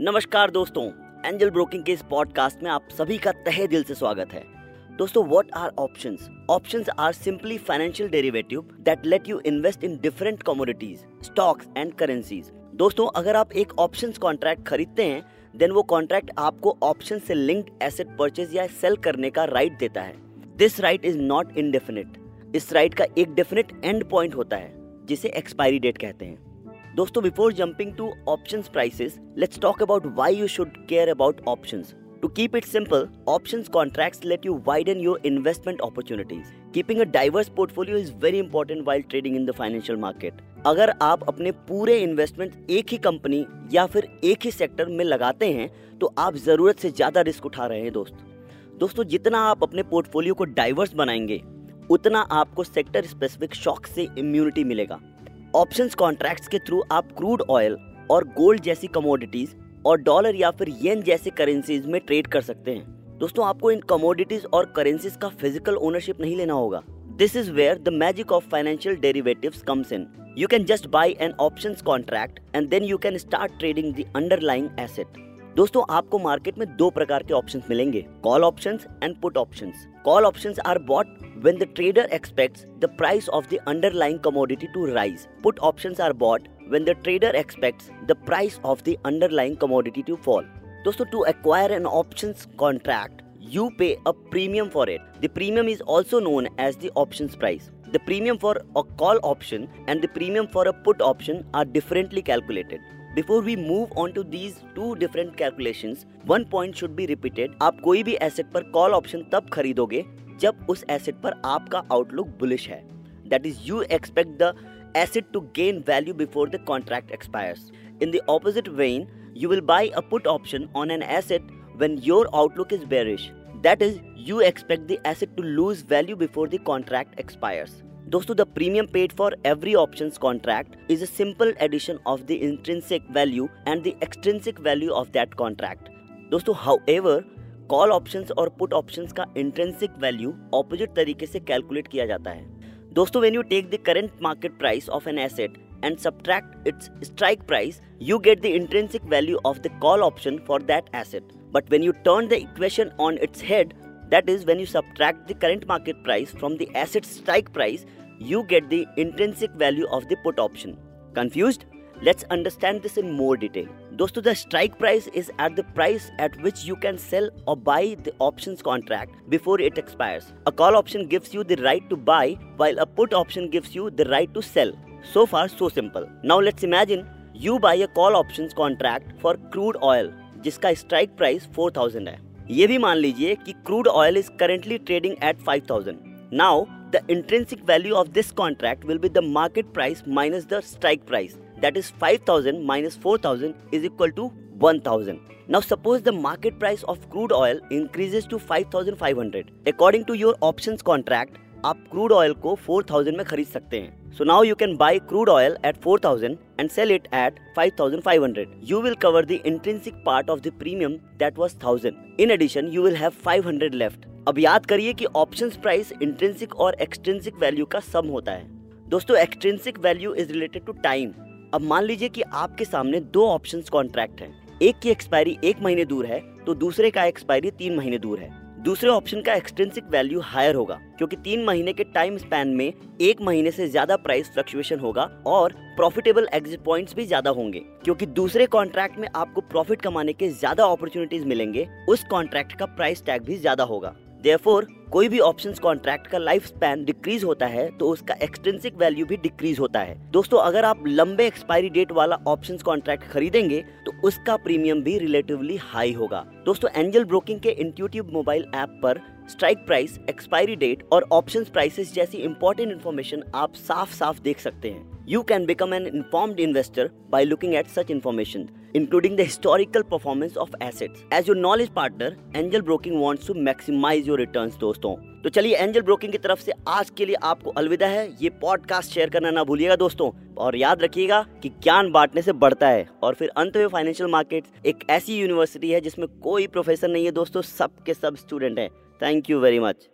नमस्कार दोस्तों Angel Broking के इस पॉडकास्ट में आप सभी का तहे दिल से स्वागत है। दोस्तों what are options options are simply financial derivative that let you invest in different commodities stocks and currencies दोस्तों, अगर आप एक ऑप्शंस कॉन्ट्रैक्ट खरीदते हैं देन वो कॉन्ट्रैक्ट आपको ऑप्शन से लिंक्ड एसेट परचेज या सेल करने का राइट देता है। This right is not indefinite इस राइट का एक डेफिनेट एंड पॉइंट होता है, जिसे एक्सपायरी डेट कहते हैं। दोस्तों before jumping to options prices let's talk about why you should care about options To keep it simple, options contracts let you widen your investment opportunities. Keeping a diverse portfolio is very important while trading in the financial market. अगर आप अपने पूरे investment एक ही company या फिर एक ही sector में लगाते हैं तो आप ज़रूरत से ज़्यादा रिस्क उठा रहे हैं दोस्त दोस्तों जितना आप अपने पोर्टफोलियो को डाइवर्स बनाएँगे उतना आपको सेक्टर स्पेसिफिक शॉक से इम्यूनिटी मिलेगा ऑप्शंस कॉन्ट्रैक्ट्स के थ्रू आप क्रूड ऑयल और गोल्ड जैसी कमोडिटीज और डॉलर या फिर येन जैसे करेंसीज में ट्रेड कर सकते हैं। दोस्तों, आपको इन कमोडिटीज और करेंसीज का फ़िज़िकल ओनरशिप नहीं लेना होगा। This is where the magic of financial derivatives comes in you can just buy an options contract and then you can start trading the underlying asset दोस्तों, आपको मार्केट में दो प्रकार के ऑप्शंस मिलेंगे। Call options and put options call options are bought when the trader expects the price of the underlying commodity to rise. Put options are bought when the trader expects the price of the underlying commodity to fall. Dosto, to acquire an options contract, you pay a premium for it. The premium is also known as the options price. The premium for a call option and the premium for a put option are differently calculated. Before we move on to these two different calculations, one point should be repeated. आप कोई भी asset पर call option तब खरीदोगे जब उस asset पर आपका आउटलुक बुलिश है that is you expect the asset to gain value before the contract expires in the opposite when you will buy a put option on an asset when your outlook is bearish. That is, you expect the asset to lose value before the contract expires. दोस्तों the premium paid for every options contract is a simple addition of the intrinsic value and the extrinsic value of that contract. दोस्तों however call options और put options का intrinsic value opposite तरीके से calculate किया जाता है। दोस्तों when you take the current market price of an asset and subtract its strike price you get the intrinsic value of the call option for that asset but when you turn the equation on its head that is when you subtract the current market price from the asset strike price you get the intrinsic value of the put option confused Let's understand this in more detail. दोस्तों the strike price is at the price at which you can sell और buy the options contract before it expires a call option gives you the right to buy while a put option gives you the right to sell. So far, so simple. Now let's imagine you buy a call options contract for crude oil जिसका strike price 4000 है ये भी मान लीजिए कि crude oil is currently trading at 5000 now the intrinsic value of this contract will be the market price minus the strike price that is 5000 minus 4000 is equal to 1000. Now suppose the market price of crude oil increases to 5500. According to your options contract, आप crude oil को 4000 में खरीद सकते हैं। So now you can buy crude oil at 4000 and sell it at 5500 you will cover the intrinsic part of the premium that was 1000 in addition you will have 500 left अब याद करिए कि options price intrinsic और extrinsic value का sum होता है। दोस्तों extrinsic value is related to time अब मान लीजिए कि आपके सामने दो ऑप्शंस कॉन्ट्रैक्ट हैं। एक की एक्सपायरी एक महीने दूर है तो दूसरे का एक्सपायरी तीन महीने दूर है। दूसरे ऑप्शन का एक्सटेंसिक वैल्यू हायर होगा, क्योंकि तीन महीने के टाइम स्पैन में एक महीने से ज़्यादा प्राइस फ्लक्चुएशन होगा और प्रॉफिटेबल एग्जिट पॉइंट्स भी ज़्यादा होंगे, क्योंकि दूसरे कॉन्ट्रैक्ट में आपको प्रॉफिट कमाने के ज़्यादा अपॉर्चुनिटीज़ मिलेंगे, उस कॉन्ट्रैक्ट का प्राइस टैग भी ज़्यादा होगा। देयरफॉर कोई भी ऑप्शंस कॉन्ट्रैक्ट का लाइफ स्पैन डिक्रीज होता है तो उसका एक्सटेंसिक वैल्यू भी डिक्रीज होता है। दोस्तों अगर आप लंबे एक्सपायरी डेट वाला ऑप्शंस कॉन्ट्रैक्ट खरीदेंगे तो उसका प्रीमियम भी रिलेटिवली हाई होगा। दोस्तों एंजल ब्रोकिंग के इंट्यूटिव मोबाइल ऐप पर स्ट्राइक प्राइस एक्सपायरी डेट और ऑप्शंस प्राइसेस जैसी इंपॉर्टेंट इन्फॉर्मेशन आप साफ़ साफ़ देख सकते हैं। You can become an informed investor by looking at such information, including the historical performance of assets. As your knowledge partner, Angel Broking wants to maximize your returns, दोस्तों। तो चलिए एंजल ब्रोकिंग की तरफ़ से आज के लिए आपको अलविदा है। ये पॉडकास्ट शेयर करना ना भूलिएगा दोस्तों। और याद रखिएगा कि ज्ञान बांटने से बढ़ता है। और फिर अंत में फाइनेंशियल मार्केट एक ऐसी यूनिवर्सिटी है जिसमें कोई प्रोफेसर नहीं है दोस्तों। सब के सब स्टूडेंट है। Thank you very much